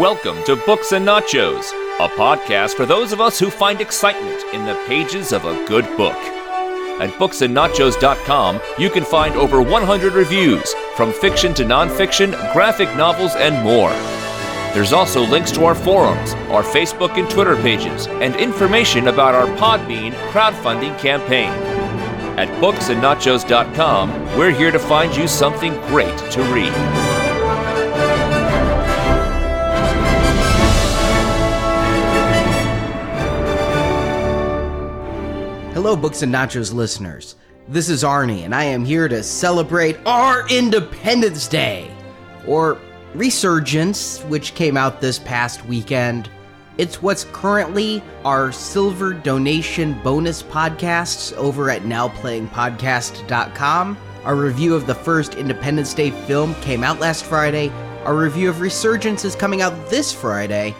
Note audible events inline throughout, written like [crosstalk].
Welcome to Books and Nachos, a podcast for those of us who find excitement in the pages of a good book. At booksandnachos.com, you can find over 100 reviews, from fiction to nonfiction, graphic novels, and more. There's also links to our forums, our Facebook and Twitter pages, and information about our Podbean crowdfunding campaign. At booksandnachos.com, we're here to find you something great to read. Hello, Books and Nachos listeners. This is Arnie, and I am here to celebrate our Independence Day, or Resurgence, which came out this past weekend. It's what's currently our silver donation bonus podcasts over at nowplayingpodcast.com. Our review of the first Independence Day film came out last Friday. Our review of Resurgence is coming out this Friday.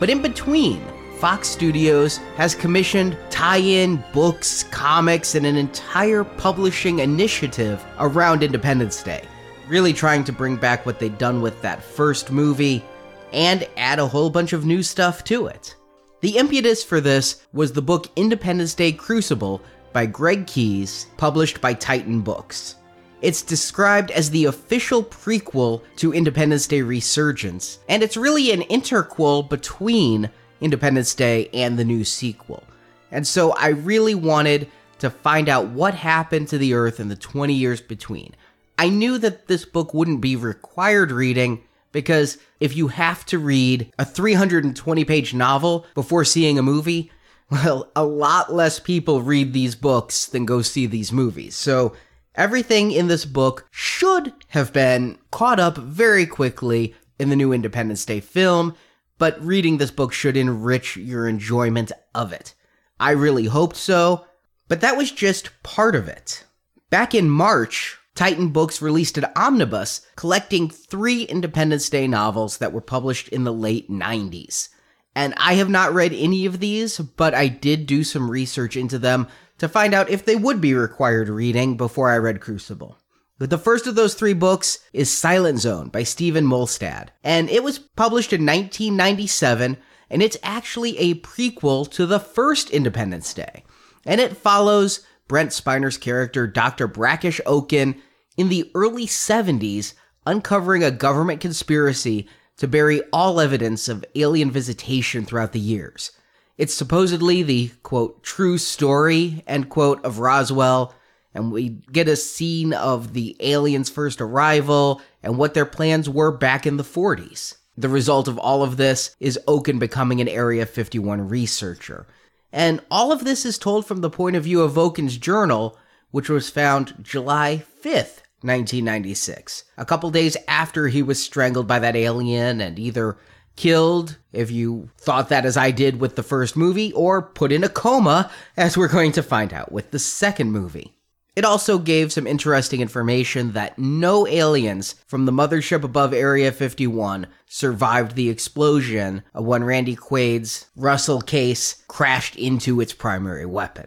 But in between, Fox Studios has commissioned tie in books, comics, and an entire publishing initiative around Independence Day. Really trying to bring back what they'd done with that first movie and add a whole bunch of new stuff to it. The impetus for this was the book Independence Day Crucible by Greg Keyes, published by Titan Books. It's described as the official prequel to Independence Day Resurgence, and it's really an interquel between Independence Day and the new sequel. And so I really wanted to find out what happened to the Earth in the 20 years between. I knew that this book wouldn't be required reading because if you have to read a 320 page novel before seeing a movie, [laughs] well, a lot less people read these books than go see these movies. So everything in this book should have been caught up very quickly in the new Independence Day film but reading this book should enrich your enjoyment of it. I really hoped so, but that was just part of it. Back in March, Titan Books released an omnibus collecting three Independence Day novels that were published in the late 90s. And I have not read any of these, but I did do some research into them to find out if they would be required reading before I read Crucible. The first of those three books is Silent Zone by Stephen Molstad, and it was published in 1997, and it's actually a prequel to the first Independence Day. And it follows Brent Spiner's character, Dr. Brackish Okun, in the early 70s, uncovering a government conspiracy to bury all evidence of alien visitation throughout the years. It's supposedly the, quote, true story, end quote, of Roswell, and we get a scene of the aliens' first arrival and what their plans were back in the 40s. The result of all of this is Okun becoming an Area 51 researcher. And all of this is told from the point of view of Okun's journal, which was found July 5th, 1996, a couple days after he was strangled by that alien and either killed, if you thought that as I did with the first movie, or put in a coma, as we're going to find out with the second movie. It also gave some interesting information that no aliens from the mothership above Area 51 survived the explosion when Randy Quaid's Russell Casse crashed into its primary weapon.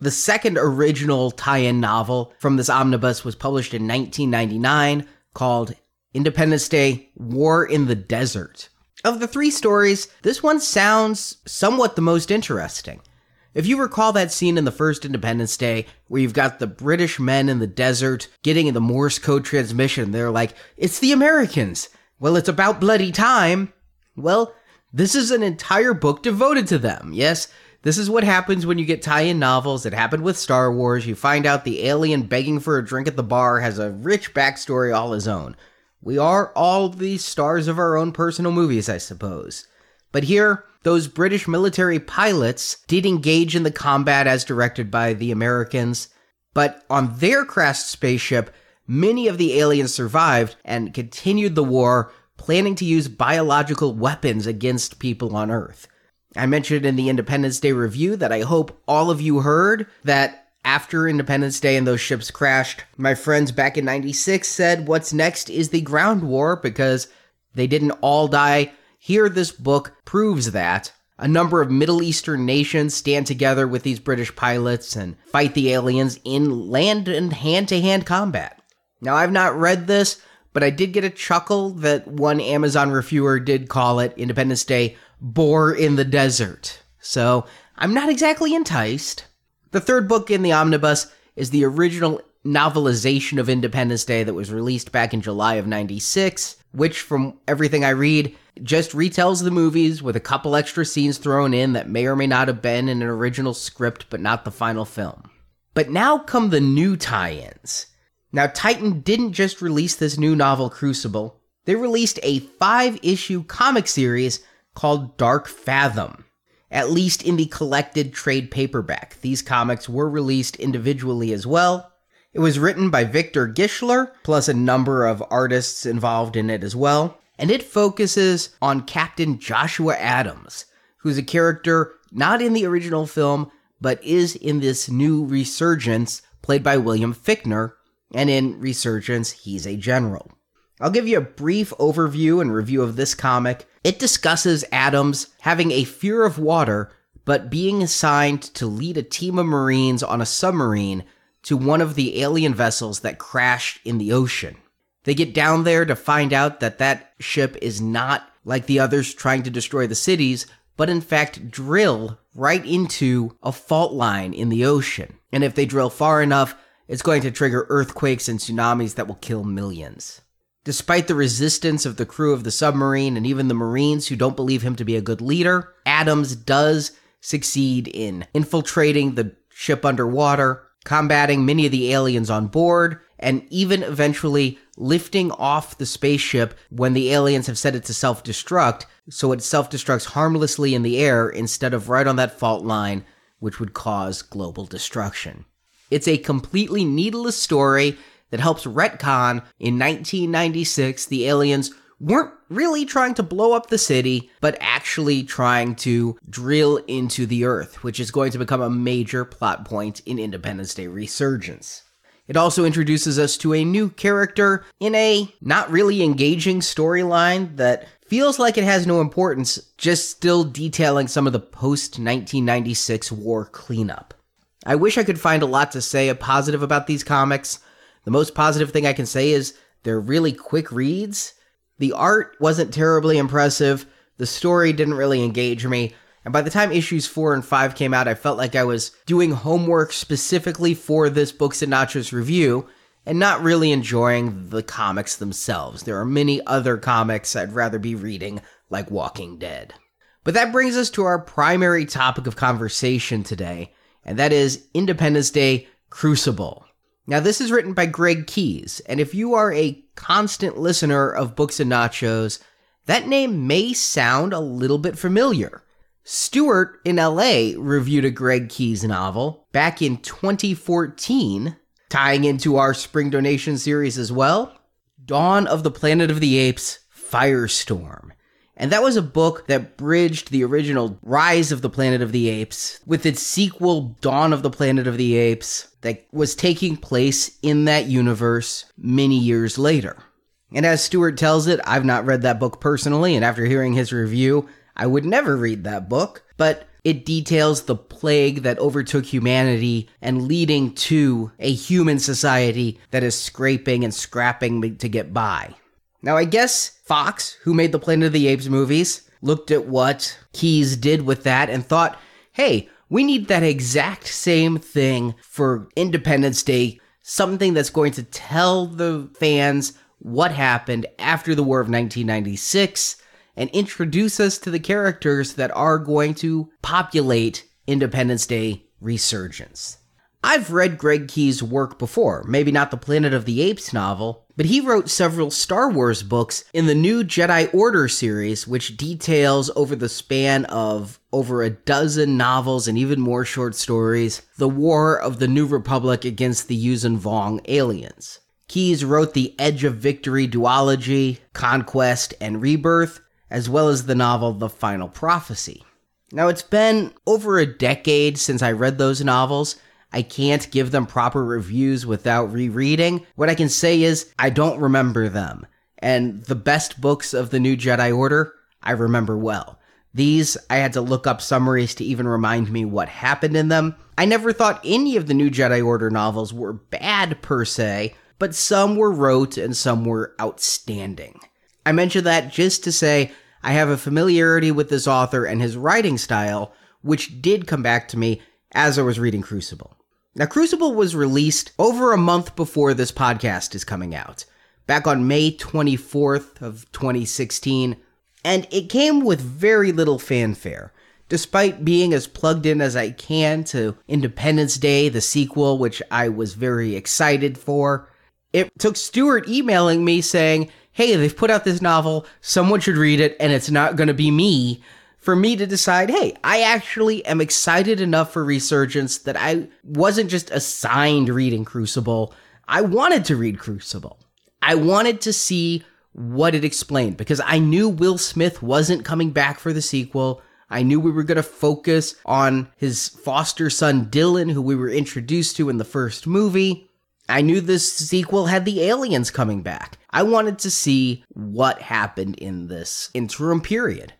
The second original tie in novel from this omnibus was published in 1999 called Independence Day War in the Desert. Of the three stories, this one sounds somewhat the most interesting. If you recall that scene in the first Independence Day where you've got the British men in the desert getting the Morse code transmission, they're like, it's the Americans. Well, it's about bloody time. Well, this is an entire book devoted to them. Yes, this is what happens when you get tie in novels. It happened with Star Wars. You find out the alien begging for a drink at the bar has a rich backstory all his own. We are all the stars of our own personal movies, I suppose. But here, those British military pilots did engage in the combat as directed by the Americans, but on their crashed spaceship, many of the aliens survived and continued the war, planning to use biological weapons against people on Earth. I mentioned in the Independence Day review that I hope all of you heard that after Independence Day and those ships crashed, my friends back in 96 said what's next is the ground war because they didn't all die here, this book proves that. A number of Middle Eastern nations stand together with these British pilots and fight the aliens in land and hand to hand combat. Now, I've not read this, but I did get a chuckle that one Amazon reviewer did call it Independence Day Bore in the Desert. So I'm not exactly enticed. The third book in the omnibus is the original novelization of Independence Day that was released back in July of 96, which, from everything I read, just retells the movies with a couple extra scenes thrown in that may or may not have been in an original script but not the final film. But now come the new tie ins. Now, Titan didn't just release this new novel, Crucible, they released a five issue comic series called Dark Fathom. At least in the collected trade paperback. These comics were released individually as well. It was written by Victor Gischler, plus a number of artists involved in it as well. And it focuses on Captain Joshua Adams, who's a character not in the original film, but is in this new resurgence played by William Fichtner. And in Resurgence, he's a general. I'll give you a brief overview and review of this comic. It discusses Adams having a fear of water, but being assigned to lead a team of Marines on a submarine to one of the alien vessels that crashed in the ocean. They get down there to find out that that ship is not like the others trying to destroy the cities, but in fact drill right into a fault line in the ocean. And if they drill far enough, it's going to trigger earthquakes and tsunamis that will kill millions. Despite the resistance of the crew of the submarine and even the Marines who don't believe him to be a good leader, Adams does succeed in infiltrating the ship underwater, combating many of the aliens on board, and even eventually lifting off the spaceship when the aliens have set it to self destruct, so it self destructs harmlessly in the air instead of right on that fault line, which would cause global destruction. It's a completely needless story that helps retcon in 1996 the aliens weren't really trying to blow up the city, but actually trying to drill into the earth, which is going to become a major plot point in Independence Day Resurgence. It also introduces us to a new character in a not really engaging storyline that feels like it has no importance, just still detailing some of the post 1996 war cleanup. I wish I could find a lot to say a positive about these comics, the most positive thing I can say is they're really quick reads. The art wasn't terribly impressive. The story didn't really engage me. And by the time issues four and five came out, I felt like I was doing homework specifically for this Books and Nachos review and not really enjoying the comics themselves. There are many other comics I'd rather be reading, like Walking Dead. But that brings us to our primary topic of conversation today, and that is Independence Day Crucible. Now, this is written by Greg Keyes, and if you are a constant listener of Books and Nachos, that name may sound a little bit familiar. Stuart in LA reviewed a Greg Keyes novel back in 2014, tying into our spring donation series as well Dawn of the Planet of the Apes Firestorm. And that was a book that bridged the original Rise of the Planet of the Apes with its sequel, Dawn of the Planet of the Apes, that was taking place in that universe many years later. And as Stuart tells it, I've not read that book personally, and after hearing his review, I would never read that book, but it details the plague that overtook humanity and leading to a human society that is scraping and scrapping to get by. Now, I guess Fox, who made the Planet of the Apes movies, looked at what Keyes did with that and thought, hey, we need that exact same thing for Independence Day, something that's going to tell the fans what happened after the War of 1996 and introduce us to the characters that are going to populate Independence Day resurgence. I've read Greg Keyes' work before, maybe not the Planet of the Apes novel, but he wrote several Star Wars books in the new Jedi Order series, which details over the span of over a dozen novels and even more short stories the war of the New Republic against the Yuuzhan Vong aliens. Keyes wrote the Edge of Victory duology, Conquest, and Rebirth, as well as the novel The Final Prophecy. Now, it's been over a decade since I read those novels, I can't give them proper reviews without rereading. What I can say is, I don't remember them. And the best books of the New Jedi Order, I remember well. These, I had to look up summaries to even remind me what happened in them. I never thought any of the New Jedi Order novels were bad per se, but some were rote and some were outstanding. I mention that just to say I have a familiarity with this author and his writing style, which did come back to me as I was reading Crucible. Now, Crucible was released over a month before this podcast is coming out, back on May 24th of 2016, and it came with very little fanfare. Despite being as plugged in as I can to Independence Day, the sequel, which I was very excited for, it took Stuart emailing me saying, hey, they've put out this novel, someone should read it, and it's not going to be me, for me to decide, hey, I actually am excited enough for Resurgence that I wasn't just assigned reading Crucible. I wanted to read Crucible. I wanted to see what it explained because I knew Will Smith wasn't coming back for the sequel. I knew we were going to focus on his foster son Dylan, who we were introduced to in the first movie. I knew this sequel had the aliens coming back. I wanted to see what happened in this interim period.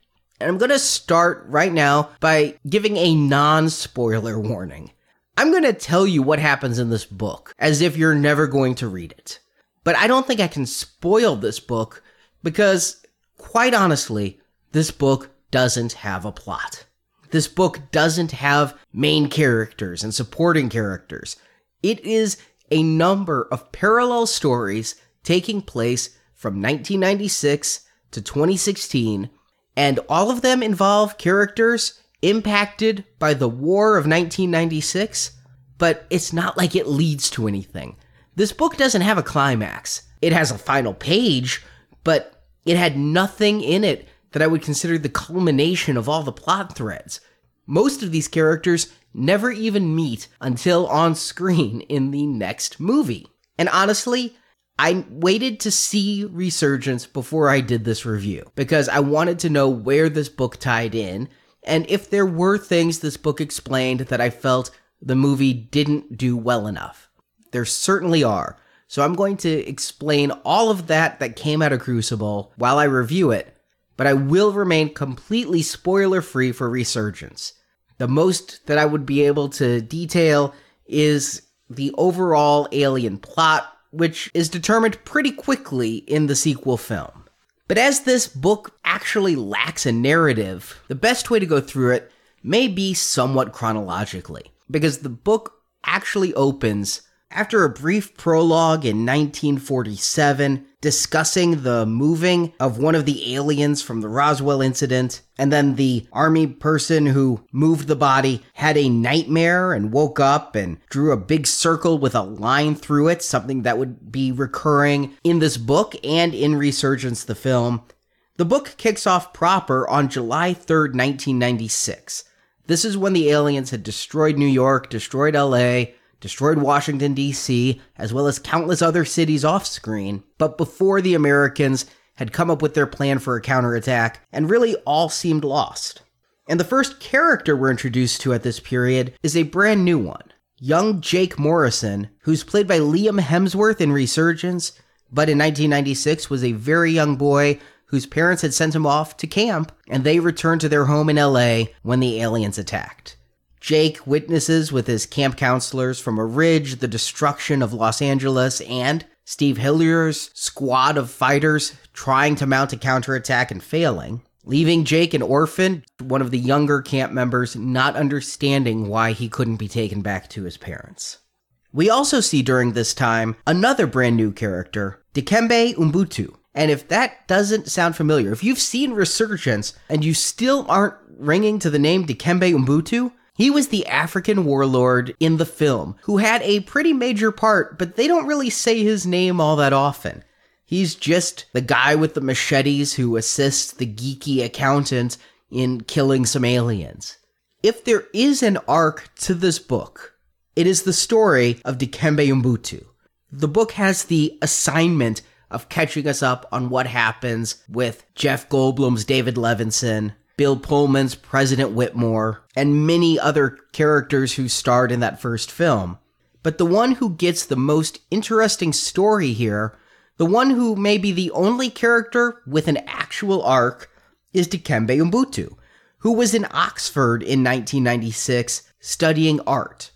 And I'm going to start right now by giving a non spoiler warning. I'm going to tell you what happens in this book as if you're never going to read it. But I don't think I can spoil this book because, quite honestly, this book doesn't have a plot. This book doesn't have main characters and supporting characters. It is a number of parallel stories taking place from 1996 to 2016, and all of them involve characters impacted by the War of 1996, but it's not like it leads to anything. This book doesn't have a climax. It has a final page, but it had nothing in it that I would consider the culmination of all the plot threads. Most of these characters never even meet until on screen in the next movie. And honestly, I waited to see Resurgence before I did this review because I wanted to know where this book tied in and if there were things this book explained that I felt the movie didn't do well enough. There certainly are. So I'm going to explain all of that that came out of Crucible while I review it, but I will remain completely spoiler free for Resurgence. The most that I would be able to detail is the overall alien plot, which is determined pretty quickly in the sequel film. But as this book actually lacks a narrative, the best way to go through it may be somewhat chronologically, because the book actually opens after a brief prologue in 1947 discussing the moving of one of the aliens from the Roswell incident, and then the army person who moved the body had a nightmare and woke up and drew a big circle with a line through it, something that would be recurring in this book and in Resurgence the film. The book kicks off proper on July 3rd, 1996. This is when the aliens had destroyed New York, destroyed LA, destroyed Washington, D.C., as well as countless other cities off screen, but before the Americans had come up with their plan for a counterattack, and really all seemed lost. And the first character we're introduced to at this period is a brand new one young Jake Morrison, who's played by Liam Hemsworth in Resurgence, but in 1996 was a very young boy whose parents had sent him off to camp, and they returned to their home in LA when the aliens attacked. Jake witnesses with his camp counselors from a ridge the destruction of Los Angeles and Steve Hiller's squad of fighters trying to mount a counterattack and failing, leaving Jake an orphan, one of the younger camp members not understanding why he couldn't be taken back to his parents. We also see during this time another brand new character, Dikembe Umbutu. And if that doesn't sound familiar, if you've seen Resurgence and you still aren't ringing to the name Dikembe Umbutu, he was the African warlord in the film who had a pretty major part, but they don't really say his name all that often. He's just the guy with the machetes who assists the geeky accountant in killing some aliens. If there is an arc to this book, it is the story of Dikembe Umbutu. The book has the assignment of catching us up on what happens with Jeff Goldblum's David Levinson, Bill Pullman's President Whitmore, and many other characters who starred in that first film. But the one who gets the most interesting story here, the one who may be the only character with an actual arc, is Dikembe Umbutu, who was in Oxford in 1996 studying art.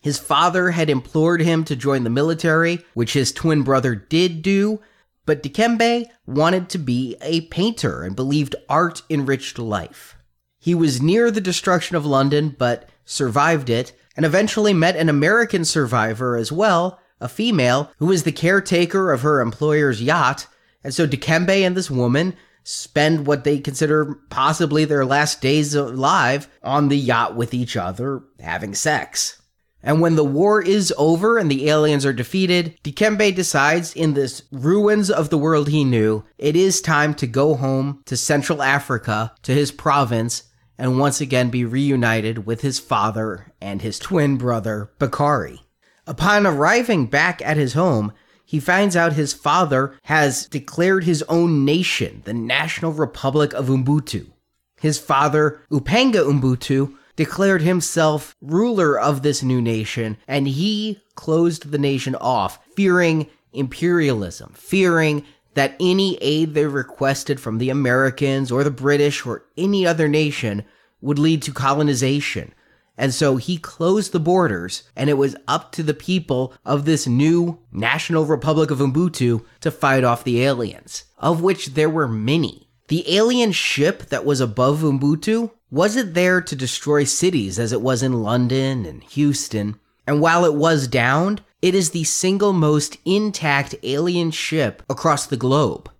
His father had implored him to join the military, which his twin brother did do, but Dikembe wanted to be a painter and believed art enriched life. He was near the destruction of London, but survived it, and eventually met an American survivor as well, a female who was the caretaker of her employer's yacht. And so Dikembe and this woman spend what they consider possibly their last days alive on the yacht with each other, having sex. And when the war is over and the aliens are defeated, Dikembe decides in this ruins of the world he knew, it is time to go home to Central Africa, to his province, and once again be reunited with his father and his twin brother, Bakari. Upon arriving back at his home, he finds out his father has declared his own nation, the National Republic of Umbutu. His father, Upanga Umbutu, declared himself ruler of this new nation, and he closed the nation off, fearing imperialism, fearing that any aid they requested from the Americans or the British or any other nation would lead to colonization. And so he closed the borders, and it was up to the people of this new National Republic of Umbutu to fight off the aliens, of which there were many. The alien ship that was above Umbutu wasn't there to destroy cities as it was in London and Houston. And while it was downed, it is the single most intact alien ship across the globe.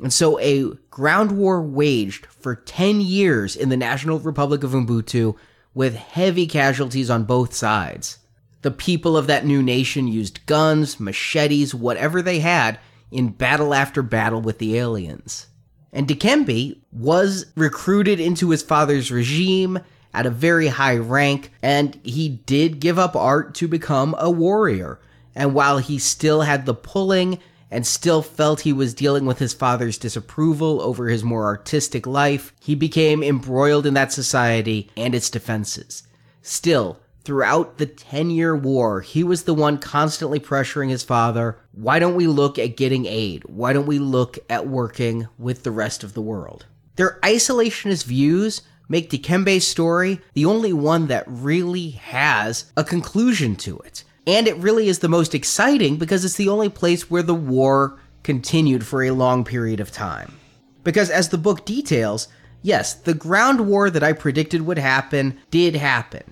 And so a ground war waged for 10 years in the National Republic of Umbutu with heavy casualties on both sides. The people of that new nation used guns, machetes, whatever they had in battle after battle with the aliens. And Dikembe was recruited into his father's regime at a very high rank, and he did give up art to become a warrior. And while he still had the pulling and still felt he was dealing with his father's disapproval over his more artistic life, he became embroiled in that society and its defenses. Still, Throughout the 10 year war, he was the one constantly pressuring his father why don't we look at getting aid? Why don't we look at working with the rest of the world? Their isolationist views make Dikembe's story the only one that really has a conclusion to it. And it really is the most exciting because it's the only place where the war continued for a long period of time. Because as the book details, yes, the ground war that I predicted would happen did happen.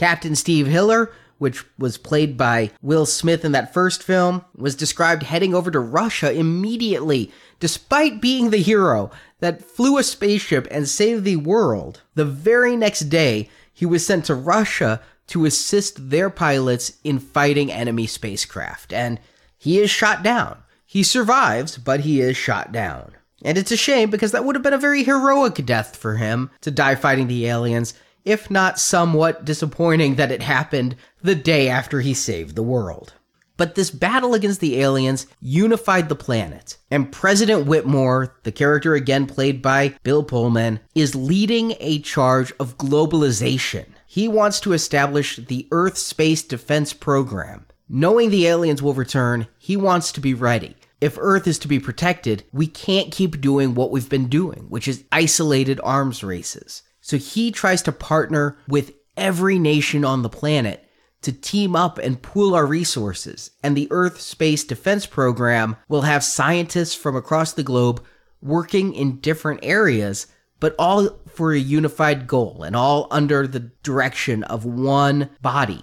Captain Steve Hiller, which was played by Will Smith in that first film, was described heading over to Russia immediately, despite being the hero that flew a spaceship and saved the world. The very next day, he was sent to Russia to assist their pilots in fighting enemy spacecraft, and he is shot down. He survives, but he is shot down. And it's a shame because that would have been a very heroic death for him to die fighting the aliens if not somewhat disappointing that it happened the day after he saved the world. But this battle against the aliens unified the planet, and President Whitmore, the character again played by Bill Pullman, is leading a charge of globalization. He wants to establish the Earth Space Defense Program. Knowing the aliens will return, he wants to be ready. If Earth is to be protected, we can't keep doing what we've been doing, which is isolated arms races. So he tries to partner with every nation on the planet to team up and pool our resources. And the Earth Space Defense Program will have scientists from across the globe working in different areas, but all for a unified goal and all under the direction of one body.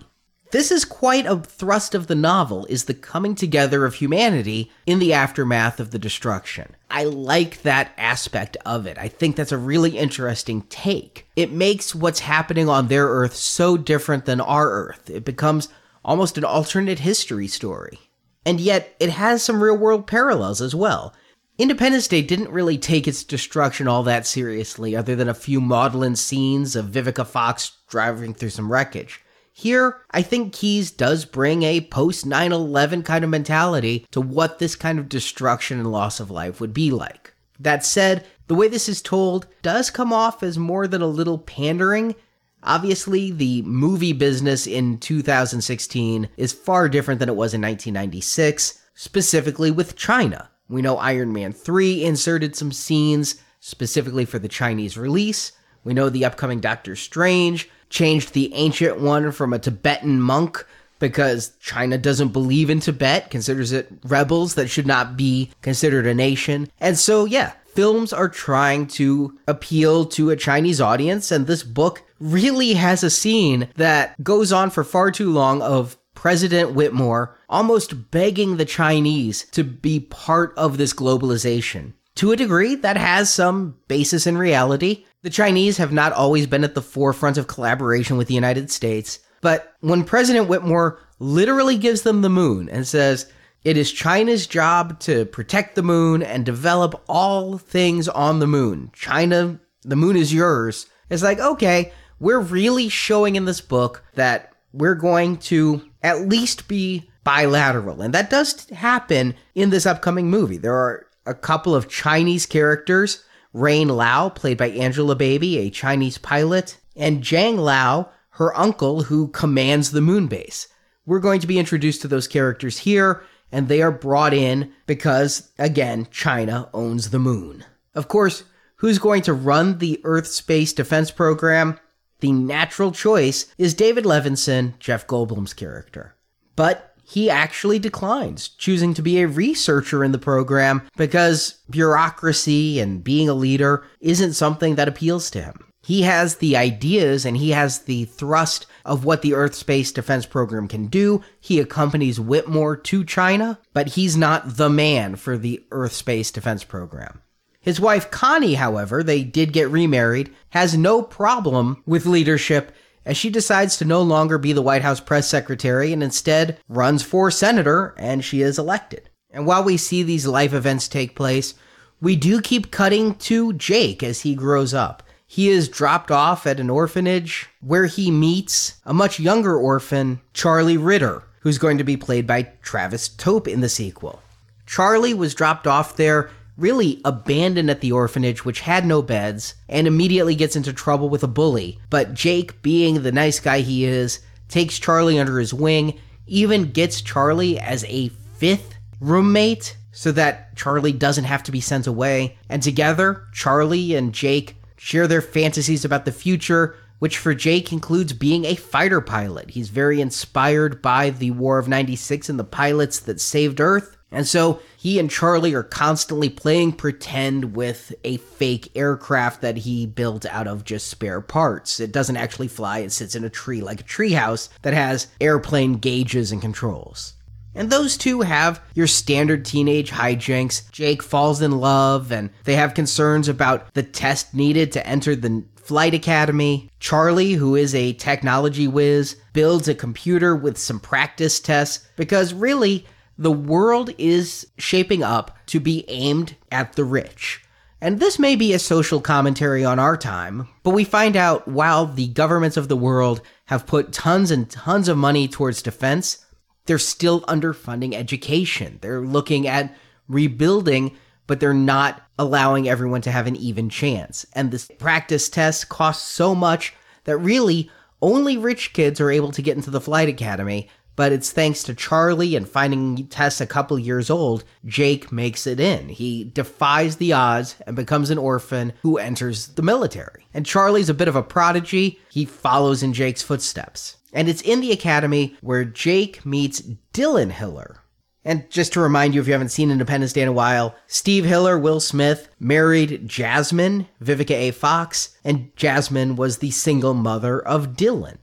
This is quite a thrust of the novel is the coming together of humanity in the aftermath of the destruction. I like that aspect of it. I think that's a really interesting take. It makes what's happening on their earth so different than our earth. It becomes almost an alternate history story. And yet it has some real-world parallels as well. Independence Day didn't really take its destruction all that seriously, other than a few maudlin scenes of Vivica Fox driving through some wreckage. Here, I think Keyes does bring a post 9 11 kind of mentality to what this kind of destruction and loss of life would be like. That said, the way this is told does come off as more than a little pandering. Obviously, the movie business in 2016 is far different than it was in 1996, specifically with China. We know Iron Man 3 inserted some scenes specifically for the Chinese release. We know the upcoming Doctor Strange changed the ancient one from a Tibetan monk because China doesn't believe in Tibet, considers it rebels that should not be considered a nation. And so, yeah, films are trying to appeal to a Chinese audience, and this book really has a scene that goes on for far too long of President Whitmore almost begging the Chinese to be part of this globalization. To a degree, that has some basis in reality. The Chinese have not always been at the forefront of collaboration with the United States, but when President Whitmore literally gives them the moon and says, it is China's job to protect the moon and develop all things on the moon. China, the moon is yours. It's like, okay, we're really showing in this book that we're going to at least be bilateral. And that does happen in this upcoming movie. There are a couple of Chinese characters Rain Lao, played by Angelababy, a Chinese pilot, and Zhang Lao, her uncle, who commands the moon base. We're going to be introduced to those characters here, and they are brought in because, again, China owns the moon. Of course, who's going to run the Earth Space Defense Program? The natural choice is David Levinson, Jeff Goldblum's character. But he actually declines, choosing to be a researcher in the program because bureaucracy and being a leader isn't something that appeals to him. He has the ideas and he has the thrust of what the Earth Space Defense Program can do. He accompanies Whitmore to China, but he's not the man for the Earth Space Defense Program. His wife Connie, however, they did get remarried, has no problem with leadership as she decides to no longer be the White House press secretary and instead runs for senator and she is elected. And while we see these life events take place, we do keep cutting to Jake as he grows up. He is dropped off at an orphanage where he meets a much younger orphan, Charlie Ritter, who's going to be played by Travis Tope in the sequel. Charlie was dropped off there really abandoned at the orphanage, which had no beds, and immediately gets into trouble with a bully. But Jake, being the nice guy he is, takes Charlie under his wing, even gets Charlie as a fifth roommate so that Charlie doesn't have to be sent away. And together, Charlie and Jake share their fantasies about the future, which for Jake includes being a fighter pilot. He's very inspired by the War of 96 and the pilots that saved Earth. And so he and Charlie are constantly playing pretend with a fake aircraft that he built out of just spare parts. It doesn't actually fly, it sits in a tree like a treehouse that has airplane gauges and controls. And those two have your standard teenage hijinks. Jake falls in love, and they have concerns about the test needed to enter the flight academy. Charlie, who is a technology whiz, builds a computer with some practice tests because really, the world is shaping up to be aimed at the rich. And this may be a social commentary on our time, but we find out while the governments of the world have put tons and tons of money towards defense, they're still underfunding education. They're looking at rebuilding, but they're not allowing everyone to have an even chance. And this practice test costs so much that really only rich kids are able to get into the flight academy, but it's thanks to Charlie and finding Tess a couple years old, Jake makes it in. He defies the odds and becomes an orphan who enters the military. And Charlie's a bit of a prodigy. He follows in Jake's footsteps. And it's in the academy where Jake meets Dylan Hiller. And just to remind you, if you haven't seen Independence Day in a while, Steve Hiller, Will Smith, married Jasmine, Vivica A. Fox, and Jasmine was the single mother of Dylan.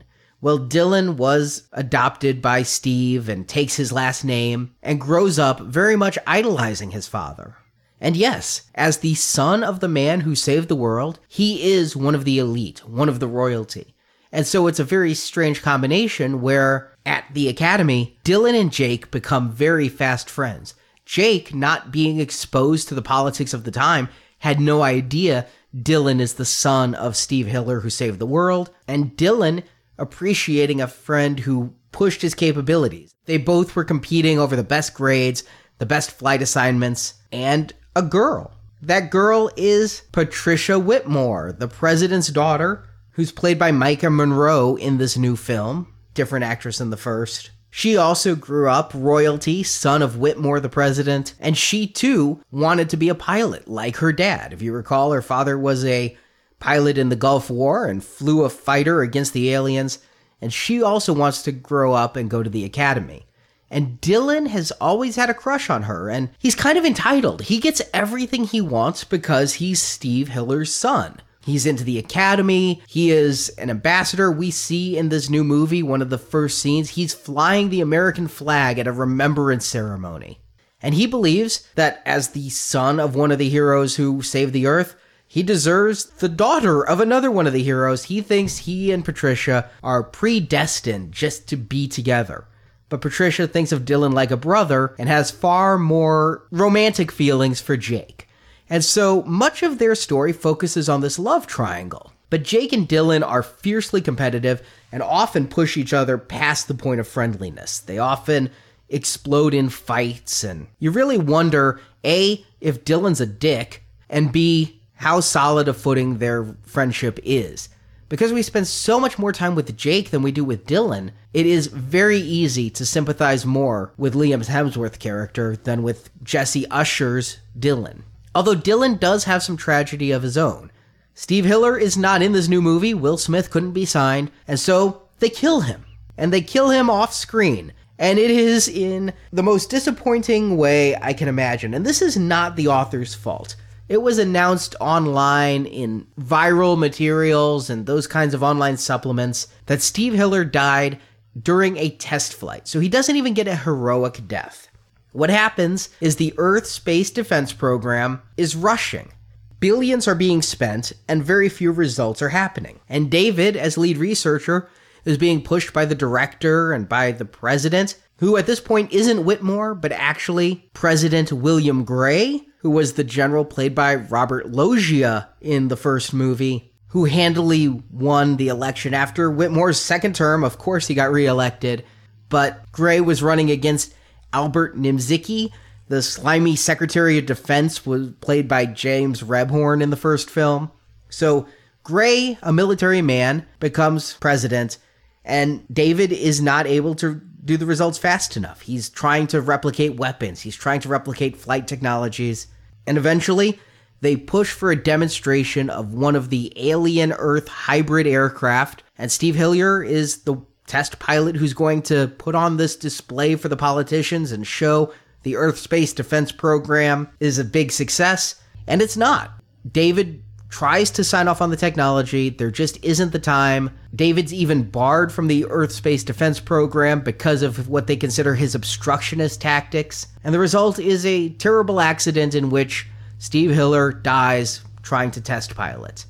Well, Dylan was adopted by Steve and takes his last name and grows up very much idolizing his father. And yes, as the son of the man who saved the world, he is one of the elite, one of the royalty. And so it's a very strange combination where at the academy, Dylan and Jake become very fast friends. Jake, not being exposed to the politics of the time, had no idea Dylan is the son of Steve Hiller who saved the world, and Dylan appreciating a friend who pushed his capabilities. They both were competing over the best grades, the best flight assignments, and a girl. That girl is Patricia Whitmore, the president's daughter, who's played by Maika Monroe in this new film, different actress than the first. She also grew up royalty, son of Whitmore the president, and she too wanted to be a pilot like her dad. If you recall, her father was a pilot in the Gulf War and flew a fighter against the aliens. and she also wants to grow up and go to the academy. And Dylan has always had a crush on her, and he's kind of entitled. He gets everything he wants because he's Steve Hiller's son. He's into the academy. He is an ambassador. We see in this new movie, one of the first scenes, he's flying the American flag at a remembrance ceremony. And he believes that as the son of one of the heroes who saved the earth, he deserves the daughter of another one of the heroes. He thinks he and Patricia are predestined just to be together. But Patricia thinks of Dylan like a brother and has far more romantic feelings for Jake. And so much of their story focuses on this love triangle. But Jake and Dylan are fiercely competitive and often push each other past the point of friendliness. They often explode in fights, and you really wonder A, if Dylan's a dick, and B, how solid a footing their friendship is. Because we spend so much more time with Jake than we do with Dylan, it is very easy to sympathize more with Liam Hemsworth character than with Jesse Usher's Dylan. Although Dylan does have some tragedy of his own. Steve Hiller is not in this new movie, Will Smith couldn't be signed, and so they kill him. And they kill him off screen. And it is in the most disappointing way I can imagine. And this is not the author's fault. It was announced online in viral materials and those kinds of online supplements that Steve Hiller died during a test flight. So he doesn't even get a heroic death. What happens is the Earth Space Defense Program is rushing. Billions are being spent, and very few results are happening. And David, as lead researcher, is being pushed by the director and by the president, who at this point isn't Whitmore, but actually President William Gray, who was the general played by Robert Loggia in the first movie, who handily won the election after Whitmore's second term. Of course, he got reelected, but Gray was running against Albert Nimziki. The slimy Secretary of Defense was played by James Rebhorn in the first film. So Gray, a military man, becomes president, and David is not able to do the results fast enough. He's trying to replicate weapons, he's trying to replicate flight technologies, and eventually they push for a demonstration of one of the alien Earth hybrid aircraft, and Steve Hiller is the test pilot who's going to put on this display for the politicians and show the Earth Space Defense Program is a big success, and it's not. David tries to sign off on the technology, there just isn't the time. David's even barred from the Earth Space Defense Program because of what they consider his obstructionist tactics, and the result is a terrible accident in which Steve Hiller dies trying to test pilot.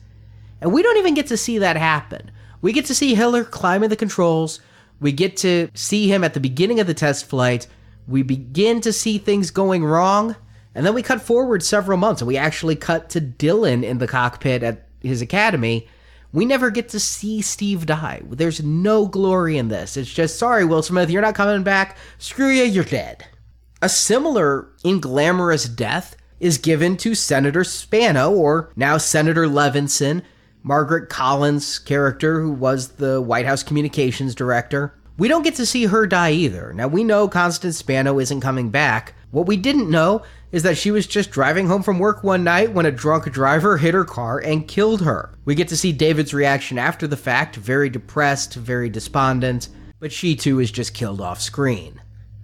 And we don't even get to see that happen. We get to see Hiller climbing the controls. We get to see him at the beginning of the test flight. We begin to see things going wrong. And then we cut forward several months and we actually cut to Dylan in the cockpit at his academy. We never get to see Steve die. There's no glory in this. It's just, sorry, Will Smith, you're not coming back. Screw you, you're dead. A similar inglamorous death is given to Senator Spano, or now Senator Levinson, Margaret Colin's character, who was the White House communications director. We don't get to see her die either. Now, we know Constance Spano isn't coming back. What we didn't know is that she was just driving home from work one night when a drunk driver hit her car and killed her. We get to see David's reaction after the fact, very depressed, very despondent, but she too is just killed off screen.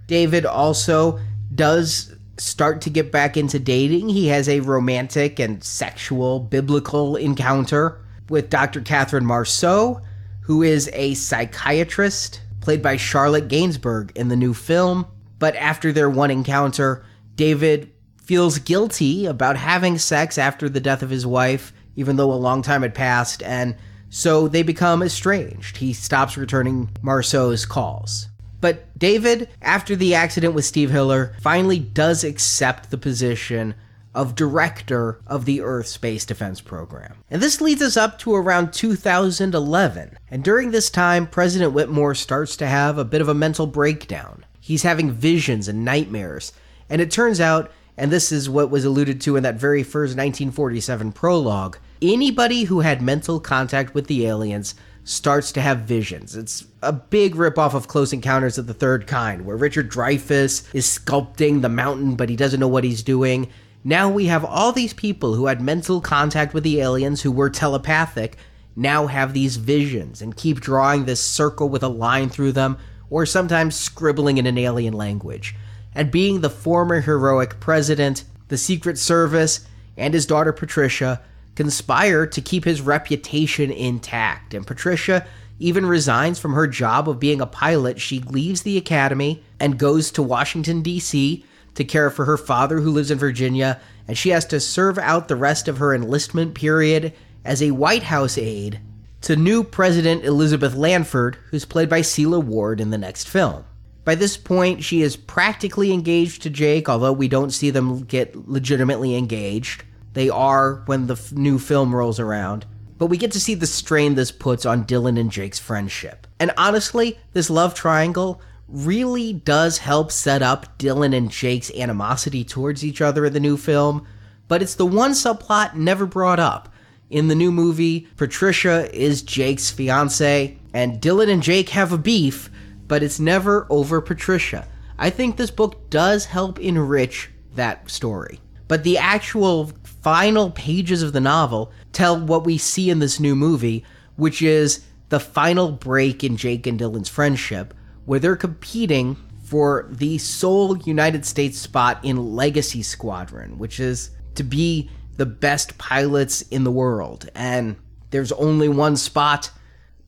David also does start to get back into dating. He has a romantic and sexual biblical encounter with Dr. Catherine Marceau, who is a psychiatrist played by Charlotte Gainsbourg in the new film. But after their one encounter, David feels guilty about having sex after the death of his wife, even though a long time had passed, and so they become estranged. He stops returning Marceau's calls. But David, after the accident with Steve Hiller, finally does accept the position of director of the Earth Space Defense Program. And this leads us up to around 2011. And during this time, President Whitmore starts to have a bit of a mental breakdown. He's having visions and nightmares. And it turns out, and this is what was alluded to in that very first 1947 prologue, anybody who had mental contact with the aliens starts to have visions. It's a big ripoff of Close Encounters of the Third Kind, where Richard Dreyfuss is sculpting the mountain, but he doesn't know what he's doing. Now we have all these people who had mental contact with the aliens who were telepathic, now have these visions and keep drawing this circle with a line through them, or sometimes scribbling in an alien language. And being the former heroic president, the Secret Service, and his daughter Patricia conspire to keep his reputation intact. And Patricia even resigns from her job of being a pilot. She leaves the academy and goes to Washington, D.C. to care for her father, who lives in Virginia, and she has to serve out the rest of her enlistment period as a White House aide to new President Elizabeth Lanford, who's played by Sela Ward in the next film. By this point, she is practically engaged to Jake, although we don't see them get legitimately engaged. They are when the f- new film rolls around. But we get to see the strain this puts on Dylan and Jake's friendship. And honestly, this love triangle really does help set up Dylan and Jake's animosity towards each other in the new film, but it's the one subplot never brought up. In the new movie, Patricia is Jake's fiance, and Dylan and Jake have a beef, but it's never over Patricia. I think this book does help enrich that story. But the actual final pages of the novel tell what we see in this new movie, which is the final break in Jake and Dylan's friendship, where they're competing for the sole United States spot in Legacy Squadron, which is to be the best pilots in the world. And there's only one spot.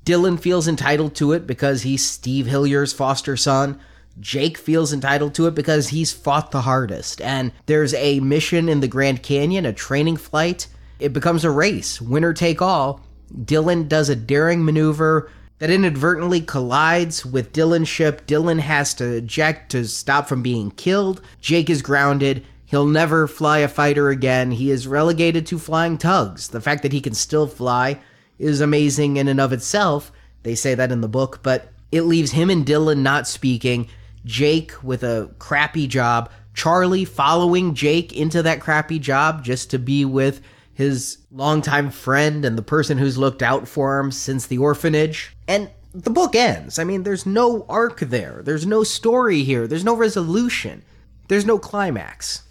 Dylan feels entitled to it because he's Steve Hiller's foster son. Jake feels entitled to it because he's fought the hardest. And there's a mission in the Grand Canyon, a training flight. It becomes a race, winner take all. Dylan does a daring maneuver that inadvertently collides with Dylan's ship. Dylan has to eject to stop from being killed. Jake is grounded. He'll never fly a fighter again. He is relegated to flying tugs. The fact that he can still fly is amazing in and of itself. They say that in the book, but it leaves him and Dylan not speaking. Jake with a crappy job. Charlie following Jake into that crappy job just to be with his longtime friend and the person who's looked out for him since the orphanage. And the book ends. I mean, there's no arc there. There's no story here. There's no resolution. There's no climax.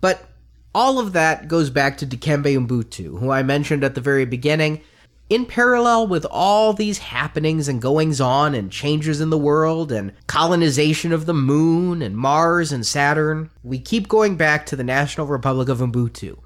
But all of that goes back to Dikembe Umbutu, who I mentioned at the very beginning. In parallel with all these happenings and goings on and changes in the world and colonization of the moon and Mars and Saturn, we keep going back to the National Republic of Umbutu.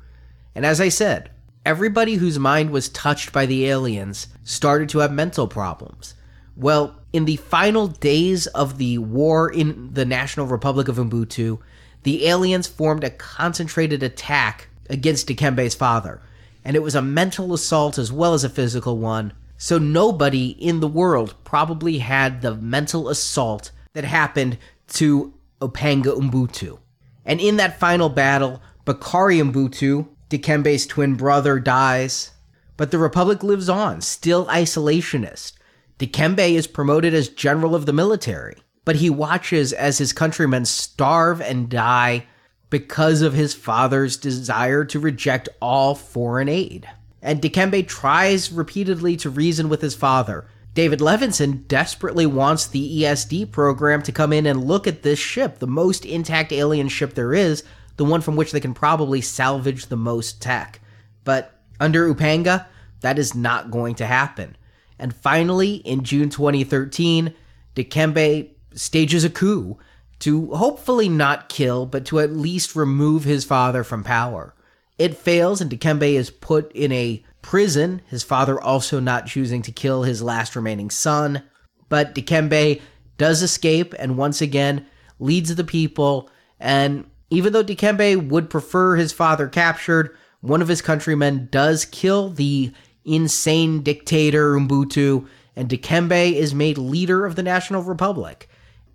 And as I said, everybody whose mind was touched by the aliens started to have mental problems. Well, in the final days of the war in the National Republic of Umbutu, the aliens formed a concentrated attack against Dikembe's father, and it was a mental assault as well as a physical one. So nobody in the world probably had the mental assault that happened to Opanga Umbutu. And in that final battle, Bakari Umbutu, Dikembe's twin brother, dies. But the Republic lives on, still isolationist. Dikembe is promoted as general of the military but he watches as his countrymen starve and die because of his father's desire to reject all foreign aid. And Dikembe tries repeatedly to reason with his father. David Levinson desperately wants the ESD program to come in and look at this ship, the most intact alien ship there is, the one from which they can probably salvage the most tech. But under Upanga, that is not going to happen. And finally, in June 2013, Dikembe stages a coup to hopefully not kill, but to at least remove his father from power. It fails, and Dikembe is put in a prison, his father also not choosing to kill his last remaining son. But Dikembe does escape and once again leads the people. And even though Dikembe would prefer his father captured, one of his countrymen does kill the insane dictator Umbutu, and Dikembe is made leader of the National Republic.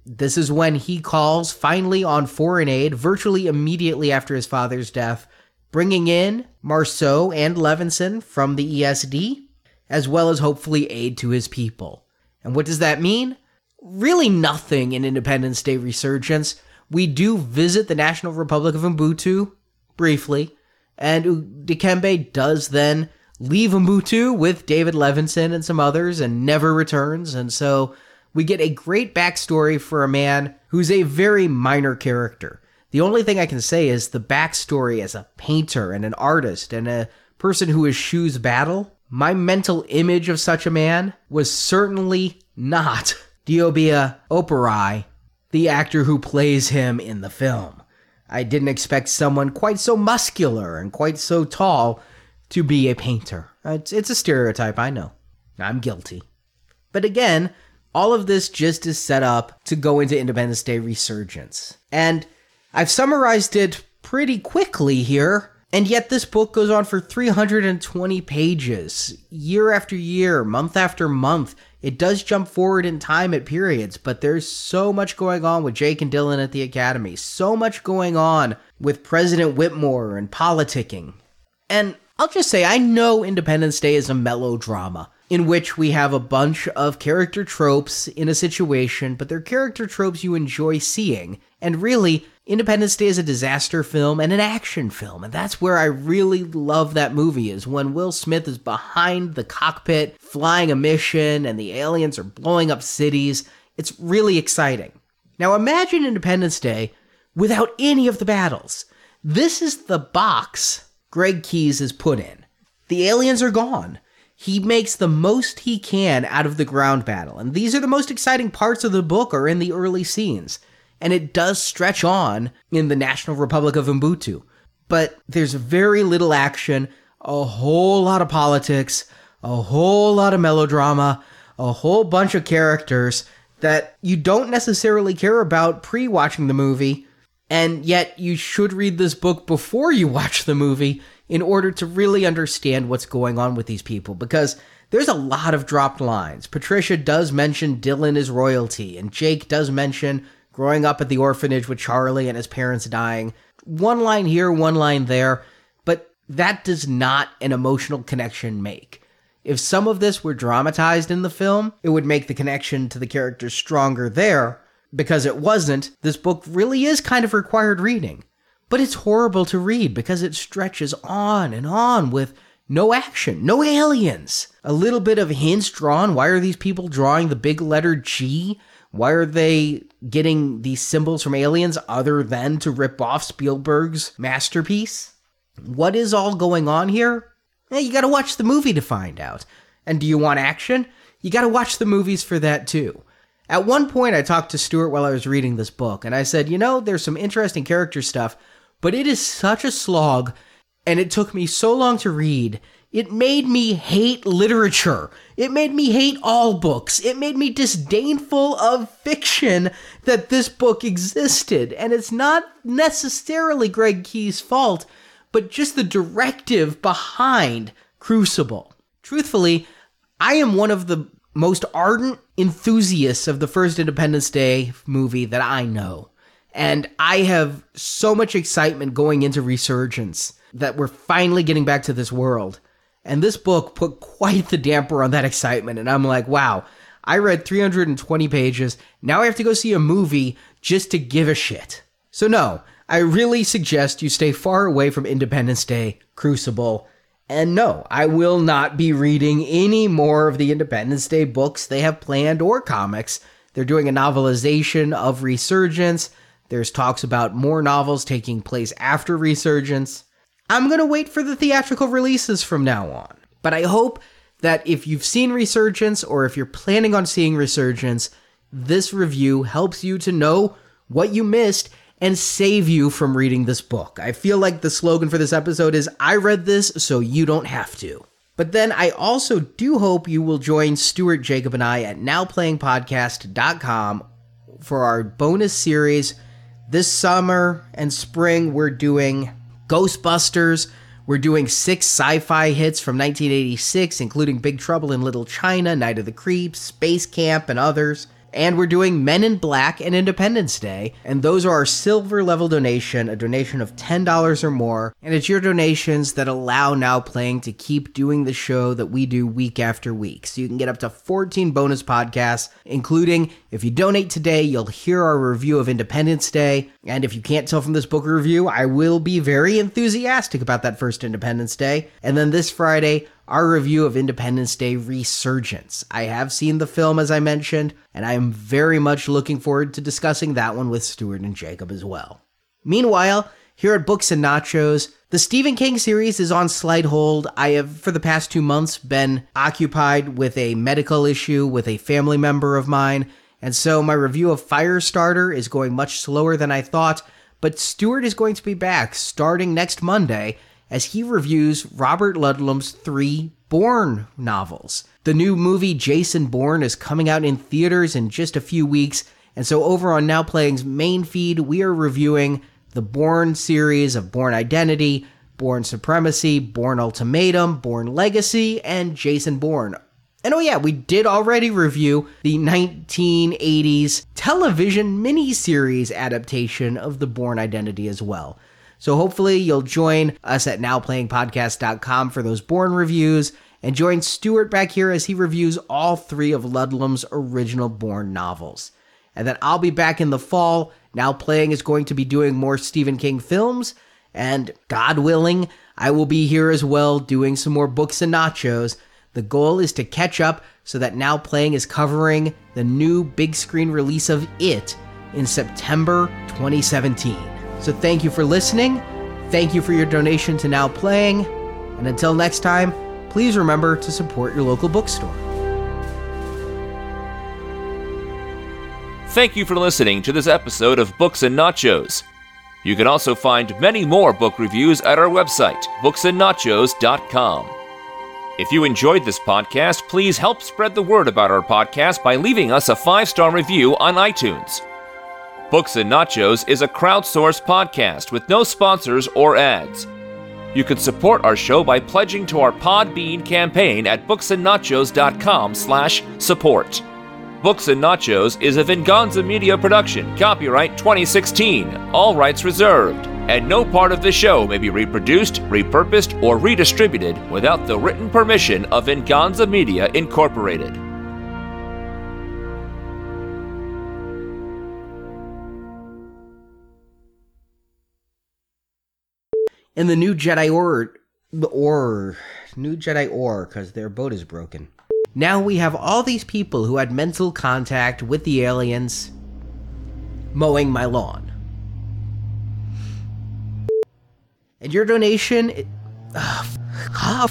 This is when he calls finally on foreign aid virtually immediately after his father's death, bringing in Marceaux and Levinson from the ESD, as well as hopefully aid to his people. And what does that mean? Really nothing in Independence Day Resurgence. We do visit the National Republic of Umbutu briefly, and Dikembe does then leave Umbutu with David Levinson and some others and never returns, and so we get a great backstory for a man who's a very minor character. The only thing I can say is the backstory as a painter and an artist and a person who eschews battle my mental image of such a man was certainly not [laughs] Deobia Oparei, the actor who plays him in the film. I didn't expect someone quite so muscular and quite so tall to be a painter. It's, it's a stereotype, I know. I'm guilty. But again, all of this just is set up to go into Independence Day resurgence. And I've summarized it pretty quickly here, and yet this book goes on for 320 pages, year after year, month after month. It does jump forward in time at periods, but there's so much going on with Jake and Dylan at the Academy, so much going on with President Whitmore and politicking. And I'll just say, I know Independence Day is a melodrama in which we have a bunch of character tropes in a situation, but they're character tropes you enjoy seeing. And really, Independence Day is a disaster film and an action film, and that's where I really love that movie is when Will Smith is behind the cockpit flying a mission and the aliens are blowing up cities. It's really exciting. Now imagine Independence Day without any of the battles. This is the box Greg Keyes is put in. The aliens are gone he makes the most he can out of the ground battle. And these are the most exciting parts of the book are in the early scenes. And it does stretch on in the National Republic of Umbutu. But there's very little action, a whole lot of politics, a whole lot of melodrama, a whole bunch of characters that you don't necessarily care about pre watching the movie. And yet you should read this book before you [laughs] watch the movie in order to really understand what's going on with these people because there's a lot of dropped lines. Patricia does mention Dylan is royalty, and Jake does mention growing up at the orphanage with Charlie and his parents dying. One line here, one line there, but that does not an emotional connection make. If some of this were dramatized in the film, it would make the connection to the characters stronger there. Because it wasn't, this book really is kind of required reading. But it's horrible to read because it stretches on and on with no action, no aliens. A little bit of hints drawn. Why are these people drawing the big letter G? Why are they getting these symbols from aliens other than to rip off Spielberg's masterpiece? What is all going on here? You gotta watch the movie to find out. And do you want action? You gotta watch the movies for that too. At one point, I talked to Stuart while I was reading this book, and I said, you know, there's some interesting character stuff, but it is such a slog, and it took me so long to read. It made me hate literature. It made me hate all books. It made me disdainful of fiction that this book existed. And it's not necessarily Greg Keyes' fault, but just the directive behind Crucible. Truthfully, I am one of the most ardent enthusiasts of the first Independence Day movie that I know. And I have so much excitement going into Resurgence that we're finally getting back to this world. And this book put quite the damper on that excitement. And I'm like, wow, I read 320 pages. Now I have to go see a movie just to give a shit. So, no, I really suggest you stay far away from Independence Day, Crucible. And no, I will not be reading any more of the Independence Day books they have planned or comics. They're doing a novelization of Resurgence. There's talks about more novels taking place after Resurgence. I'm going to wait for the theatrical releases from now on. But I hope that if you've seen Resurgence or if you're planning on seeing Resurgence, this review helps you to know what you missed and save you from reading this book. I feel like the slogan for this episode is I read this so you don't have to. But then I also do hope you will join Stuart Jacob and I at nowplayingpodcast.com for our bonus series this summer and spring, we're doing Ghostbusters. We're doing six sci fi hits from 1986, including Big Trouble in Little China, Night of the Creeps, Space Camp, and others and we're doing Men in Black and Independence Day. And those are our silver level donation, a donation of $10 or more. And it's your donations that allow Now Playing to keep doing the show that we do week after week. So you can get up to 14 bonus podcasts, including if you donate today, you'll hear our review of Independence Day. And if you can't tell from this book review, I will be very enthusiastic about that first Independence Day. And then this Friday, our review of Independence Day Resurgence. I have seen the film, as I mentioned, and I am very much looking forward to discussing that one with Stuart and Jacob as well. Meanwhile, Here at Books and Nachos, the Stephen King series is on slight hold. I have, for the past two months, been occupied with a medical issue with a family member of mine, and so my review of Firestarter is going much slower than I thought. But Stuart is going to be back starting next Monday as he reviews Robert Ludlum's three Bourne novels. The new movie Jason Bourne is coming out in theaters in just a few weeks, and so over on Now Playing's main feed, we are reviewing the Bourne series of Bourne Identity, Bourne Supremacy, Bourne Ultimatum, Bourne Legacy, and Jason Bourne. And oh, yeah, we did already review the 1980s television miniseries adaptation of the Bourne Identity as well. So hopefully you'll join us at nowplayingpodcast.com for those Bourne reviews and join Stuart back here as he reviews all three of Ludlum's original Bourne novels. And then I'll be back in the fall. Now Playing is going to be doing more Stephen King films, and God willing, I will be here as well doing some more books and nachos. The goal is to catch up so that Now Playing is covering the new big screen release of It in September 2017. So thank you for listening. Thank you for your donation to Now Playing. And until next time, please remember to support your local bookstore. Thank you for listening to this episode of Books and Nachos. You can also find many more book reviews at our website, booksandnachos.com. If you enjoyed this podcast, please help spread the word about our podcast by leaving us a five star review on iTunes. Books and Nachos is a crowdsourced podcast with no sponsors or ads. You can support our show by pledging to our Podbean campaign at booksandnachos.com slash support. Books and Nachos is a Venganza Media production, copyright 2016, all rights reserved, and no part of the show may be reproduced, repurposed, or redistributed without the written permission of Venganza Media Incorporated. In the new Jedi Order, or new Jedi Order, because their boat is broken. Now we have all these people who had mental contact with the aliens mowing my lawn. And your donation. It, [sighs] uh,